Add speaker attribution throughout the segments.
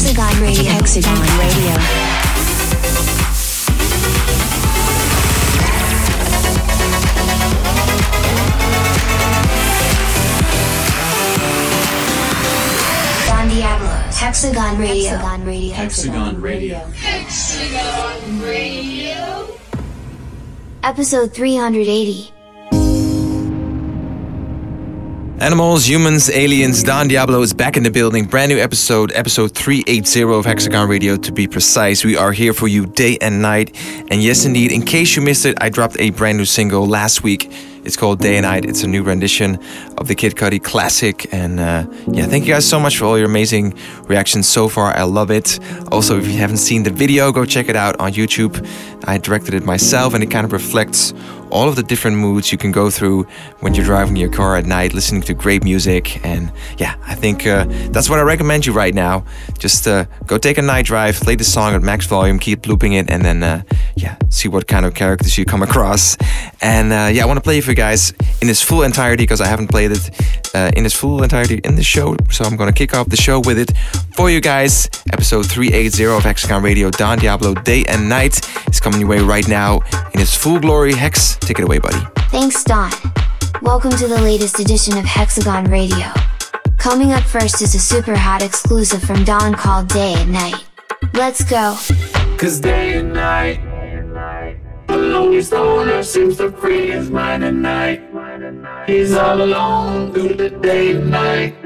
Speaker 1: Hexagon Radio. Don Diablos. Hexagon Radio. Hexagon Radio.
Speaker 2: Hexagon Radio.
Speaker 3: Hexagon Radio.
Speaker 1: Episode 380.
Speaker 4: Animals, humans, aliens, Don Diablo is back in the building. Brand new episode, episode 380 of Hexagon Radio to be precise. We are here for you day and night. And yes, indeed, in case you missed it, I dropped a brand new single last week. It's called Day and Night. It's a new rendition of the Kid Cudi classic. And uh, yeah, thank you guys so much for all your amazing reactions so far. I love it. Also, if you haven't seen the video, go check it out on YouTube. I directed it myself, and it kind of reflects all of the different moods you can go through when you're driving your car at night, listening to great music. And yeah, I think uh, that's what I recommend you right now. Just uh, go take a night drive, play the song at max volume, keep looping it, and then uh, yeah, see what kind of characters you come across. And uh, yeah, I want to play it for you guys in its full entirety because I haven't played it uh, in its full entirety in the show. So I'm going to kick off the show with it for you guys. Episode 380 of Hexagon Radio, Don Diablo Day and Night is coming your way right now in its full glory. Hex, take it away, buddy.
Speaker 1: Thanks, Don. Welcome to the latest edition of Hexagon Radio. Coming up first is a super hot exclusive from Don called Day and Night. Let's go.
Speaker 2: Cause day and night, the lonely stoner seems to free his mind at night. He's all alone through the day and night.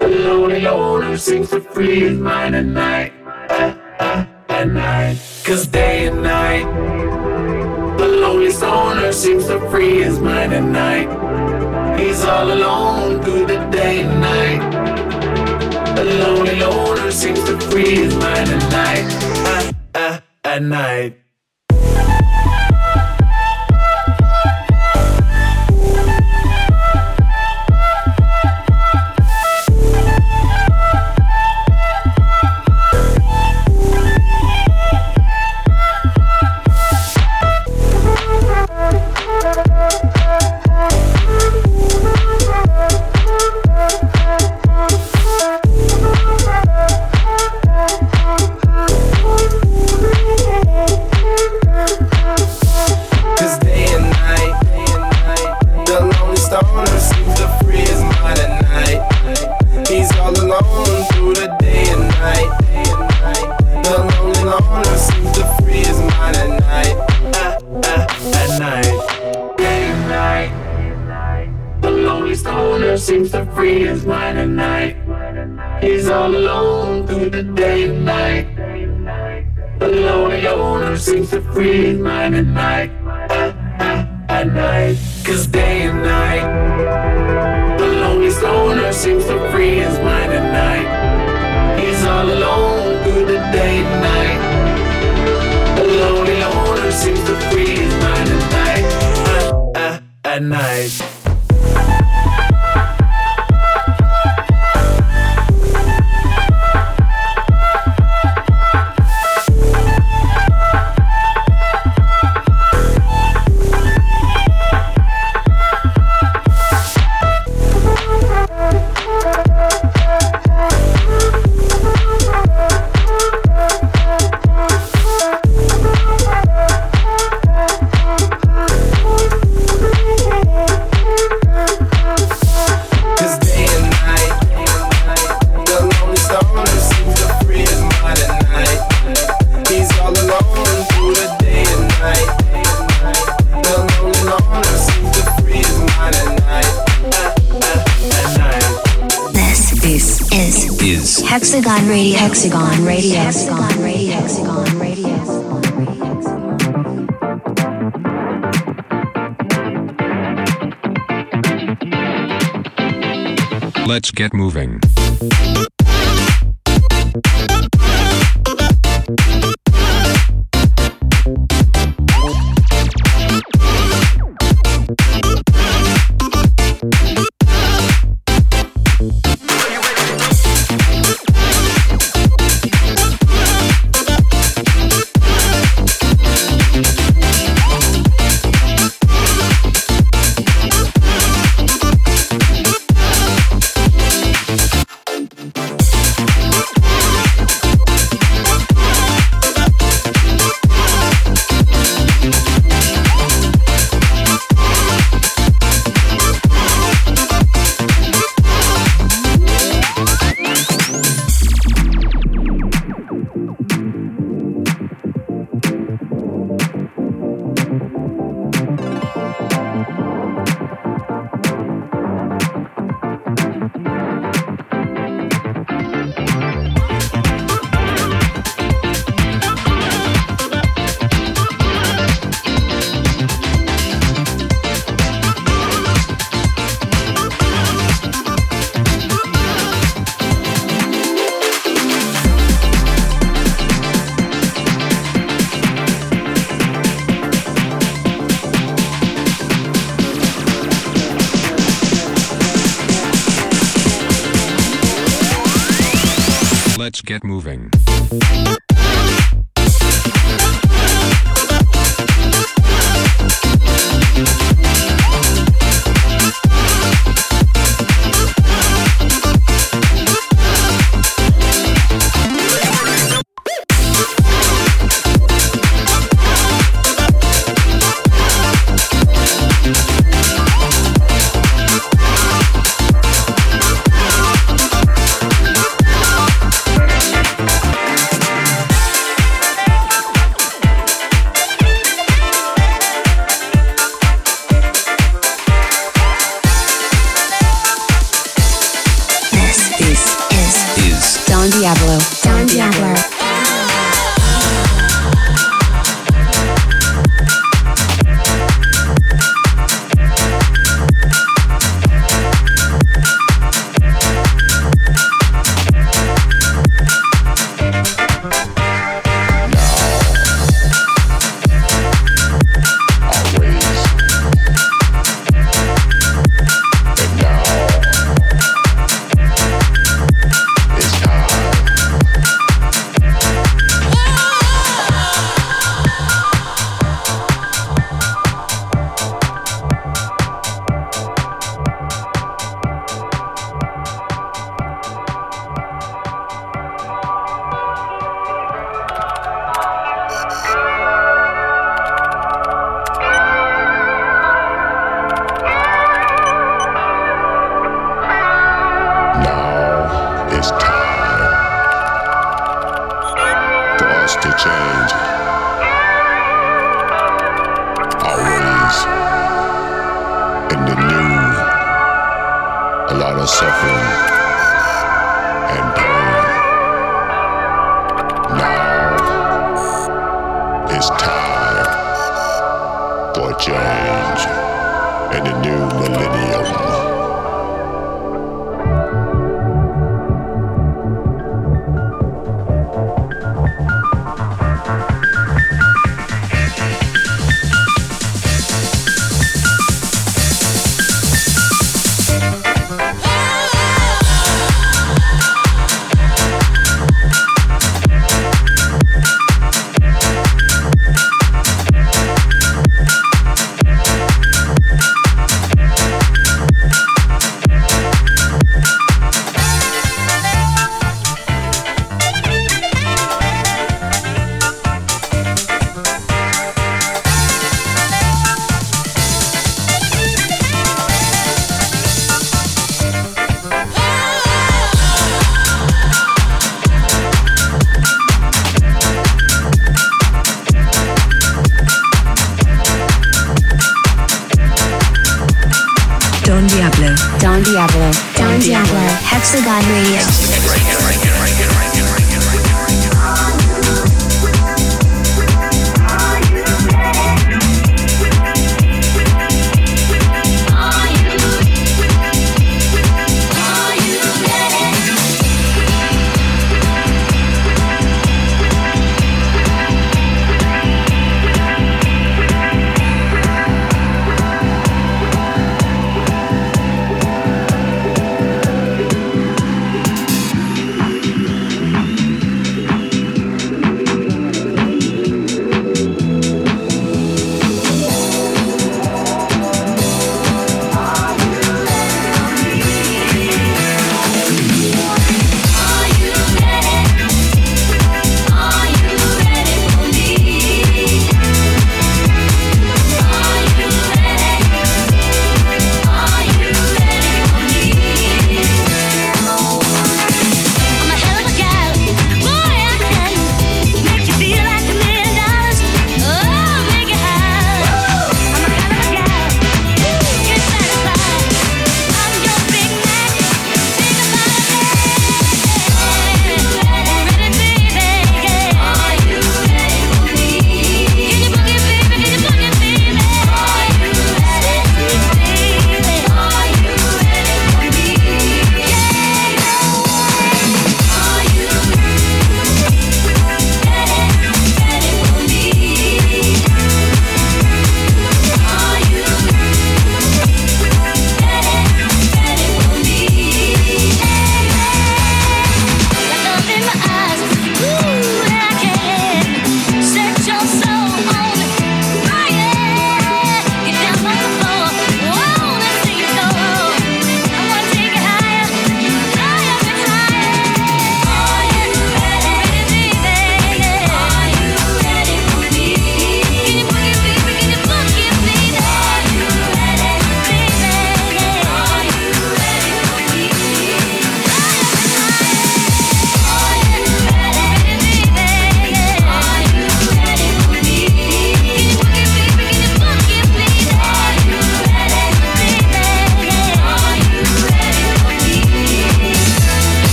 Speaker 2: The lonely loner seems to free his mind at night. At, at, at night. Cause day and night, the lonely stoner seems to free his mind at night. He's all alone through the day and night. The lonely loner seems to free his mind at night. At, at, at night. Free his mind at night. He's all alone through the day and night. The lonely owner seems to free his mind at night. At, at, at night. Cause day and night. The lonely stoner seems to free his mind at night. He's all alone through the day and night. The lonely owner seems to free his mind at night. At, at, at night.
Speaker 1: Hexagon Radio.
Speaker 5: Hexagon Radio.
Speaker 1: Hexagon Radio.
Speaker 5: Hexagon Radio. Let's get moving.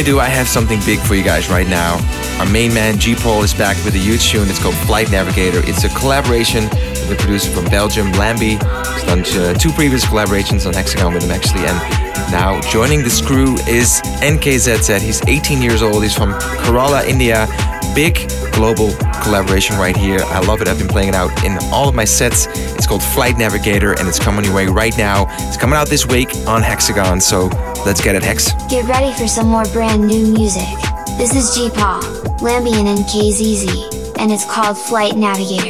Speaker 4: Boy, do I have something big for you guys right now. Our main man G Paul is back with a huge tune. It's called Flight Navigator. It's a collaboration with a producer from Belgium, Lambie. He's done uh, two previous collaborations on Hexagon with him actually, and now joining this crew is NKZZ. He's 18 years old. He's from Kerala, India. Big global collaboration right here. I love it. I've been playing it out in all of my sets. It's called Flight Navigator and it's coming your way right now. It's coming out this week on Hexagon. So let's get it, Hex.
Speaker 6: Get ready for some more brand new music. This is G Paul, Lambie and NKZZ, and it's called Flight Navigator.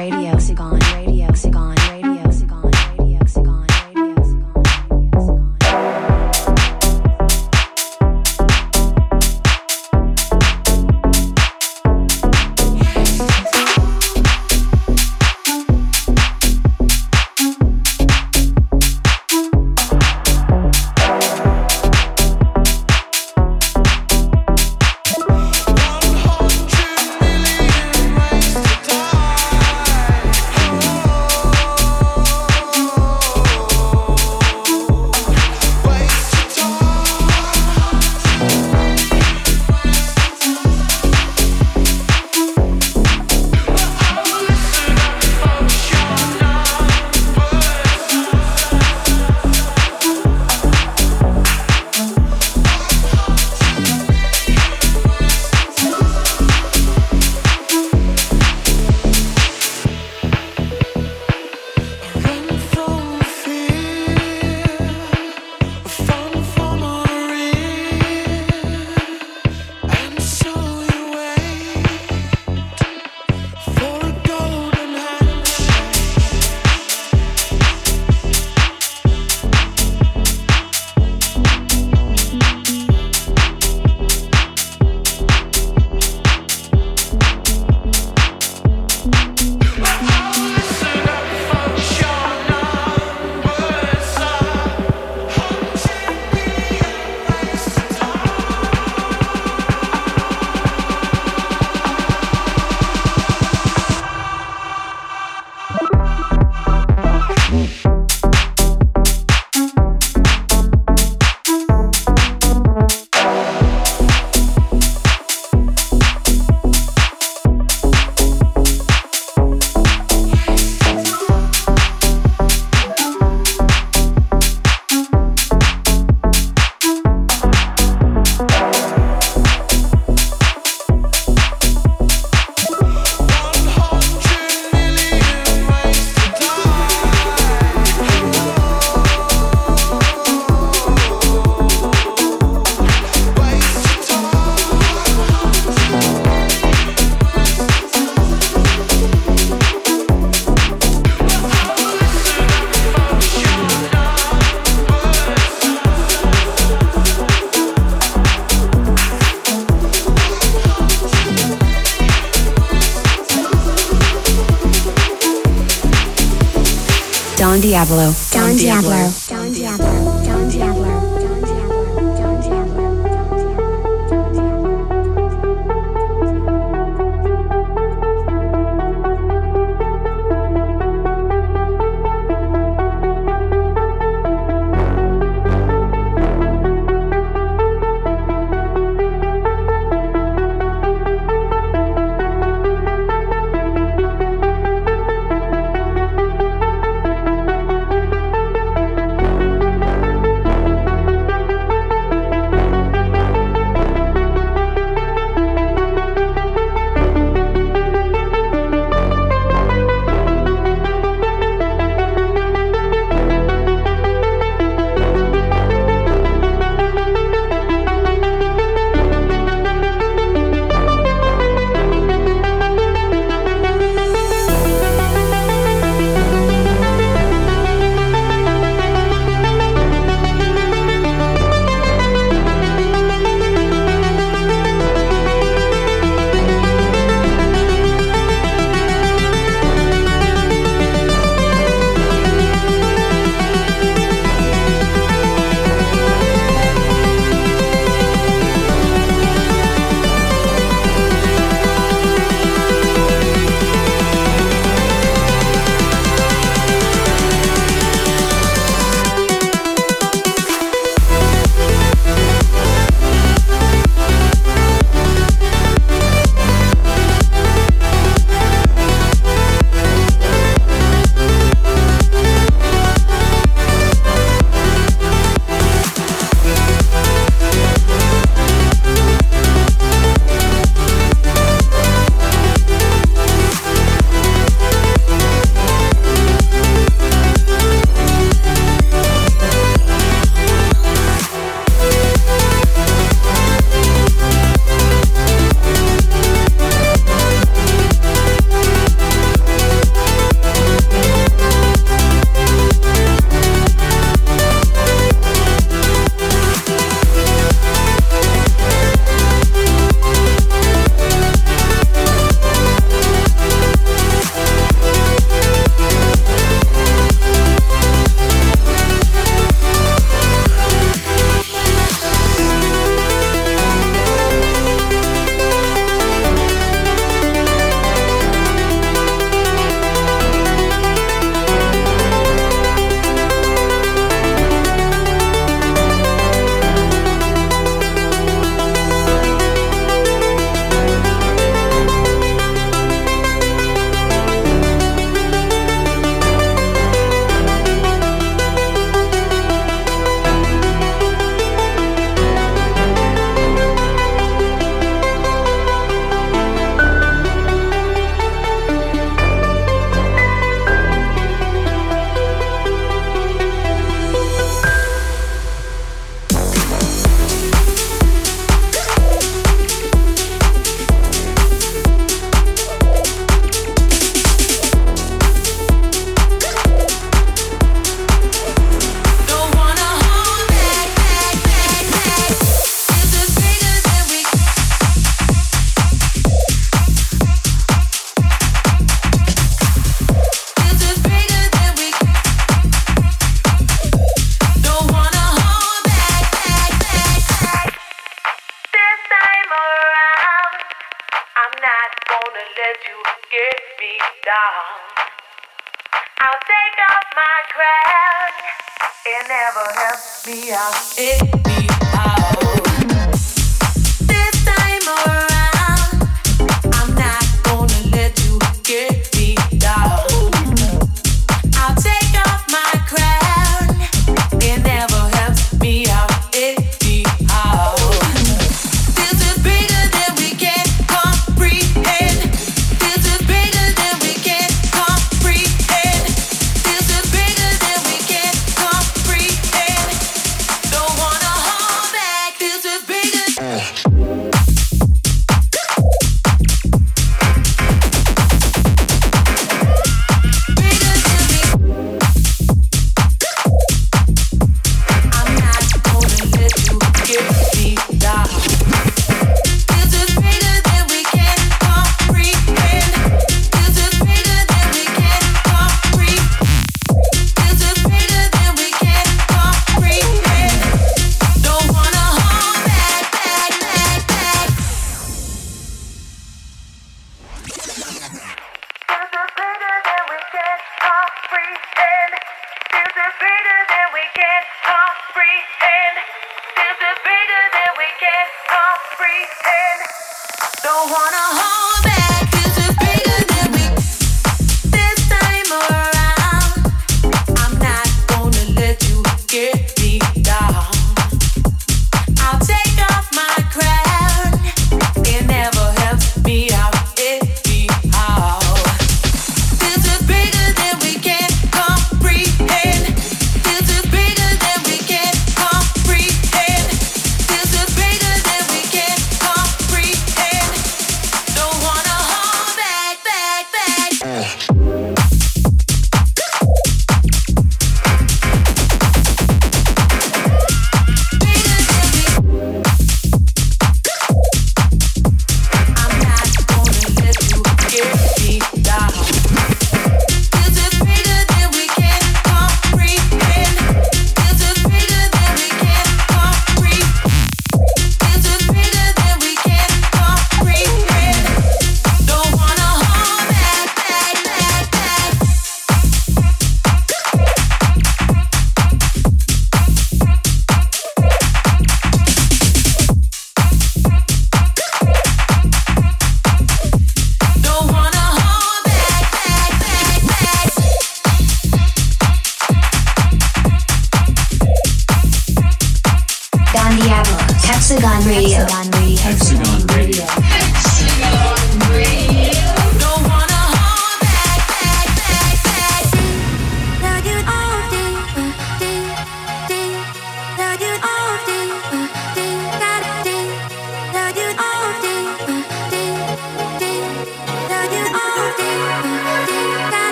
Speaker 7: Diablo.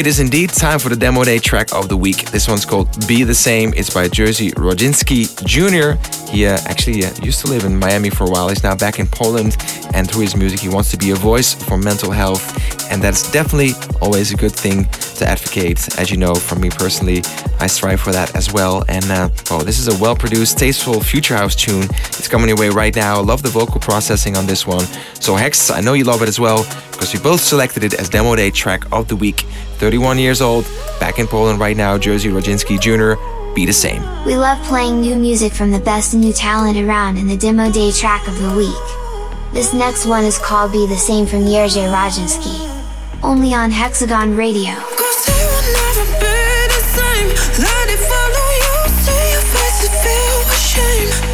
Speaker 4: It is indeed time for the demo day track of the week. This one's called Be the Same. It's by Jerzy Rodzinski Jr. He uh, actually uh, used to live in Miami for a while. He's now back in Poland, and through his music, he wants to be a voice for mental health, and that's definitely always a good thing to advocate. As you know, from me personally, I strive for that as well. And uh, oh, this is a well-produced, tasteful future house tune. It's coming your way right now. Love the vocal processing on this one. So Hex, I know you love it as well because we both selected it as Demo Day track of the week. 31 years old, back in Poland right now, Jerzy Rodzinski Jr. Be the same.
Speaker 1: We love playing new music from the best new talent around in the Demo Day track of the week. This next one is called Be the Same from Jerzy Rodzinski. Only on Hexagon Radio.
Speaker 4: shame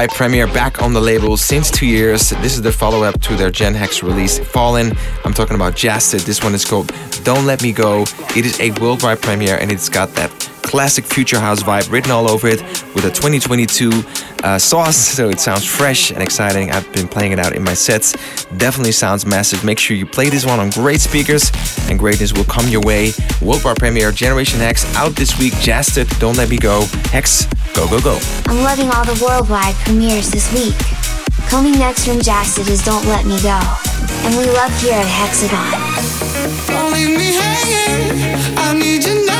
Speaker 4: worldwide premiere back on the label since two years. This is the follow up to their Gen Hex release, Fallen. I'm talking about Jasted. This one is called Don't Let Me Go. It is a worldwide premiere and it's got that classic future house vibe written all over it with a 2022 uh, sauce, so it sounds fresh and exciting. I've been playing it out in my sets. Definitely sounds massive. Make sure you play this one on great speakers, and greatness will come your way. World Bar premiere Generation Hex out this week. Jasted, Don't Let Me Go. Hex, go, go, go.
Speaker 1: I'm loving all the worldwide premieres this week. Coming next from Jasted is Don't Let Me Go. And we love here at Hexagon.
Speaker 6: Don't leave me hanging. I need you now.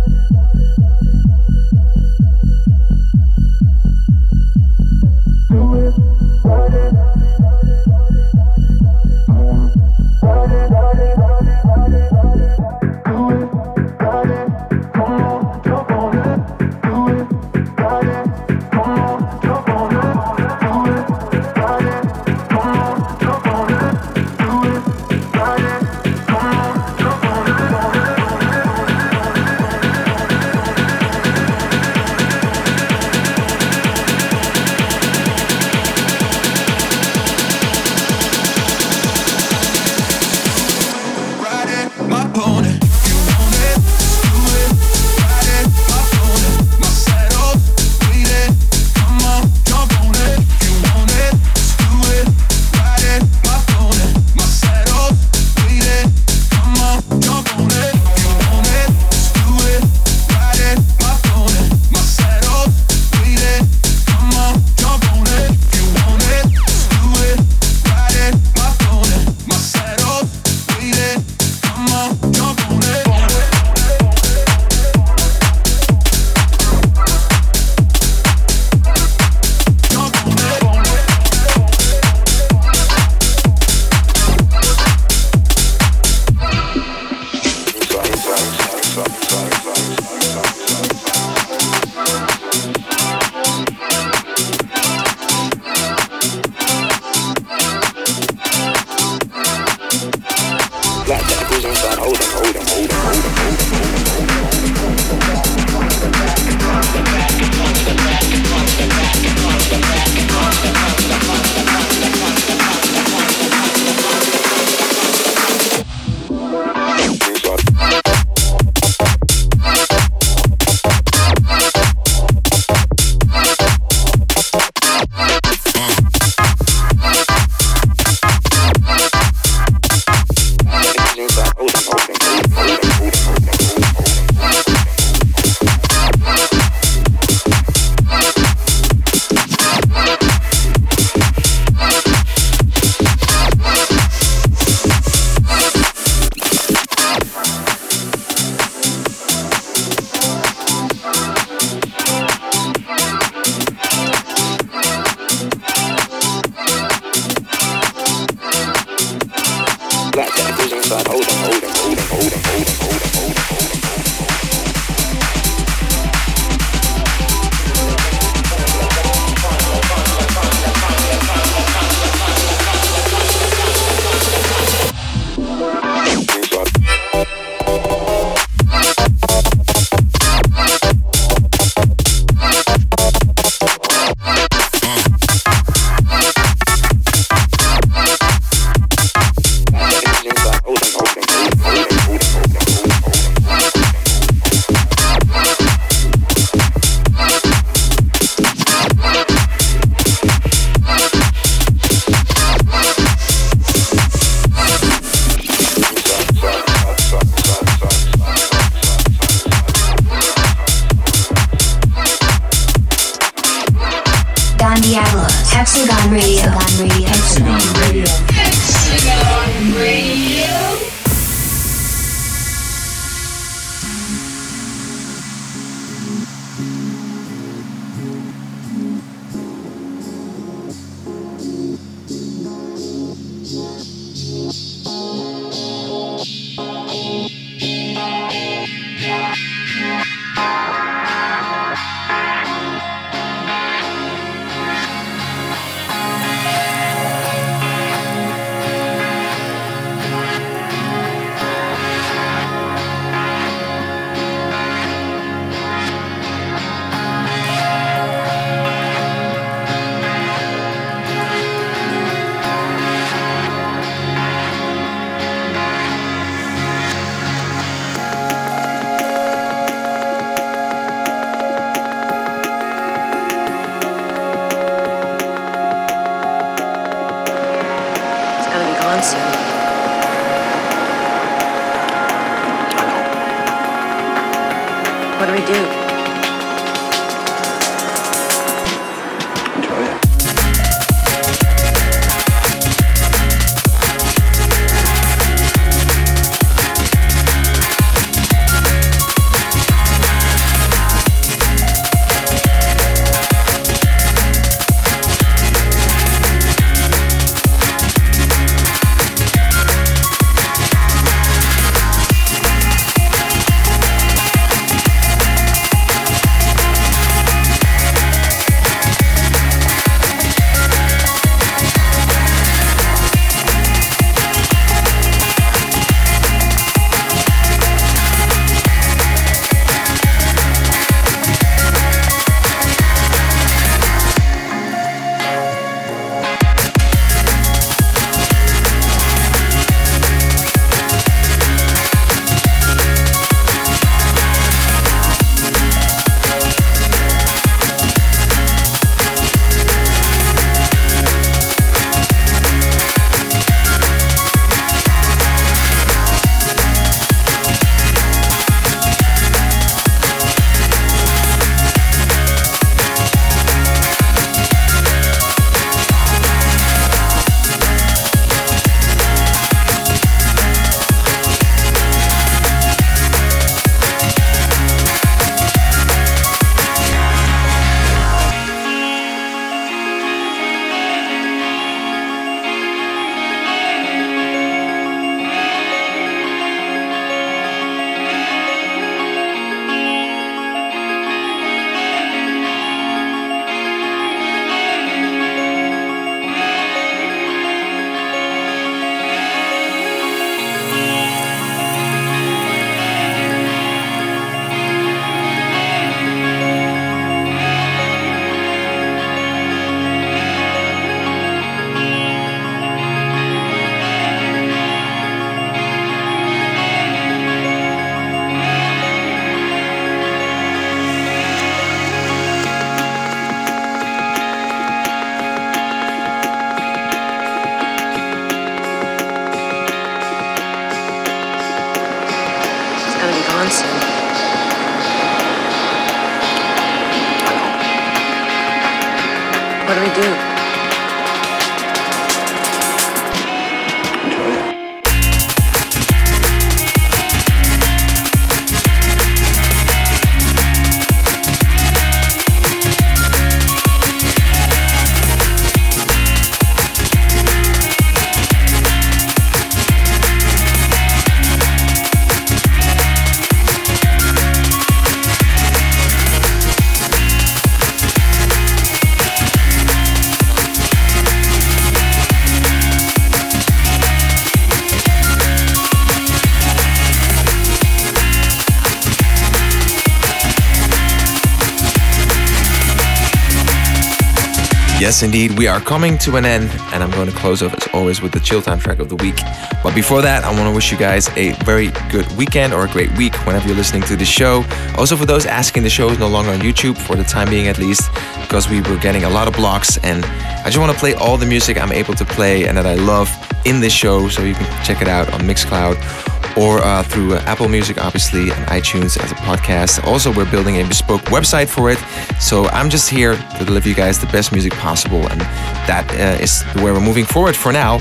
Speaker 4: Yes, indeed, we are coming to an end, and I'm going to close off as always with the chill time track of the week. But before that, I want to wish you guys a very good weekend or a great week whenever you're listening to the show. Also, for those asking, the show is no longer on YouTube for the time being, at least, because we were getting a lot of blocks, and I just want to play all the music I'm able to play and that I love in this show, so you can check it out on Mixcloud or uh, through uh, Apple Music, obviously, and iTunes as a podcast. Also, we're building a bespoke website for it. So I'm just here to deliver you guys the best music possible, and that uh, is where we're moving forward for now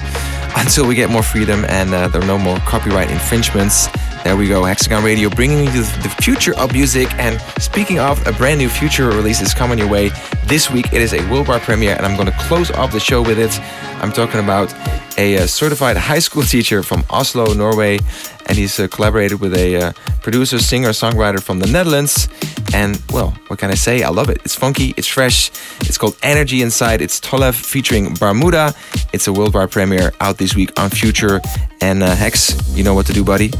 Speaker 4: until we get more freedom and uh, there are no more copyright infringements. There we go, Hexagon Radio bringing you the future of music. And speaking of, a brand new future release is coming your way this week. It is a worldwide premiere, and I'm going to close off the show with it. I'm talking about a, uh, certified high school teacher from Oslo, Norway, and he's uh, collaborated with a uh, producer, singer, songwriter from the Netherlands. And well, what can I say? I love it. It's funky, it's fresh. It's called Energy Inside. It's Tolev featuring Bermuda. It's a worldwide premiere out this week on Future. And uh, Hex, you know what to do, buddy.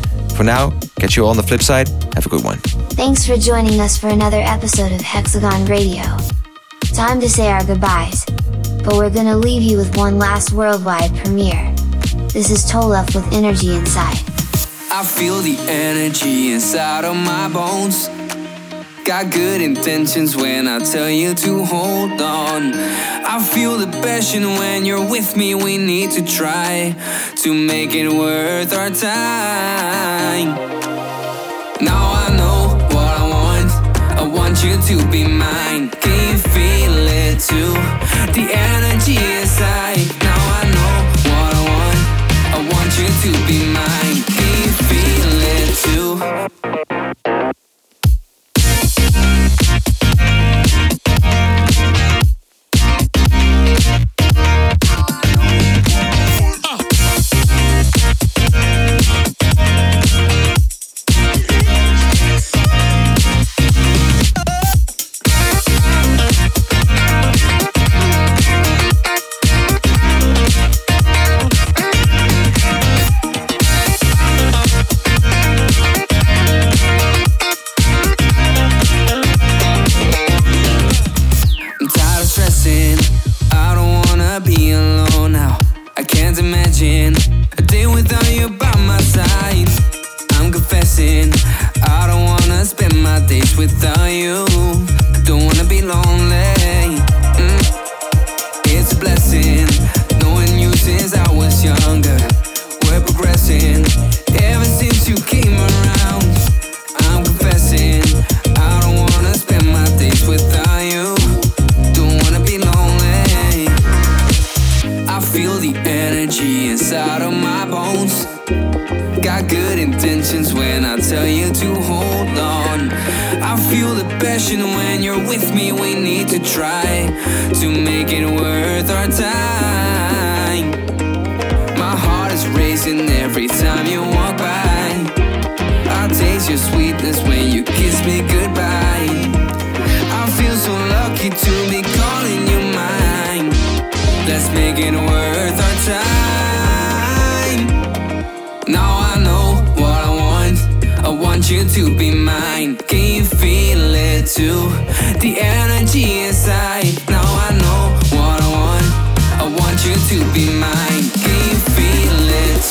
Speaker 4: For now, catch you all on the flip side. Have a good one.
Speaker 1: Thanks for joining us for another episode of Hexagon Radio. Time to say our goodbyes. But we're gonna leave you with one last worldwide premiere. This is Tolev with Energy Inside.
Speaker 8: I feel the energy inside of my bones. Got good intentions when I tell you to hold on. I feel the passion when you're with me. We need to try to make it worth our time. Now I know what I want. I want you to be mine. Can you feel it too? The energy inside. Now I know what I want. I want you to be mine. Can you feel it too? Good intentions when I tell you to hold on. I feel the passion when you're with me. We need to try to make it worth our time. My heart is racing every time you walk by. I taste your sweetness when you kiss me goodbye. to be mine. Can you feel it too? The energy inside. Now I know what I want. I want you to be mine. Can you feel it?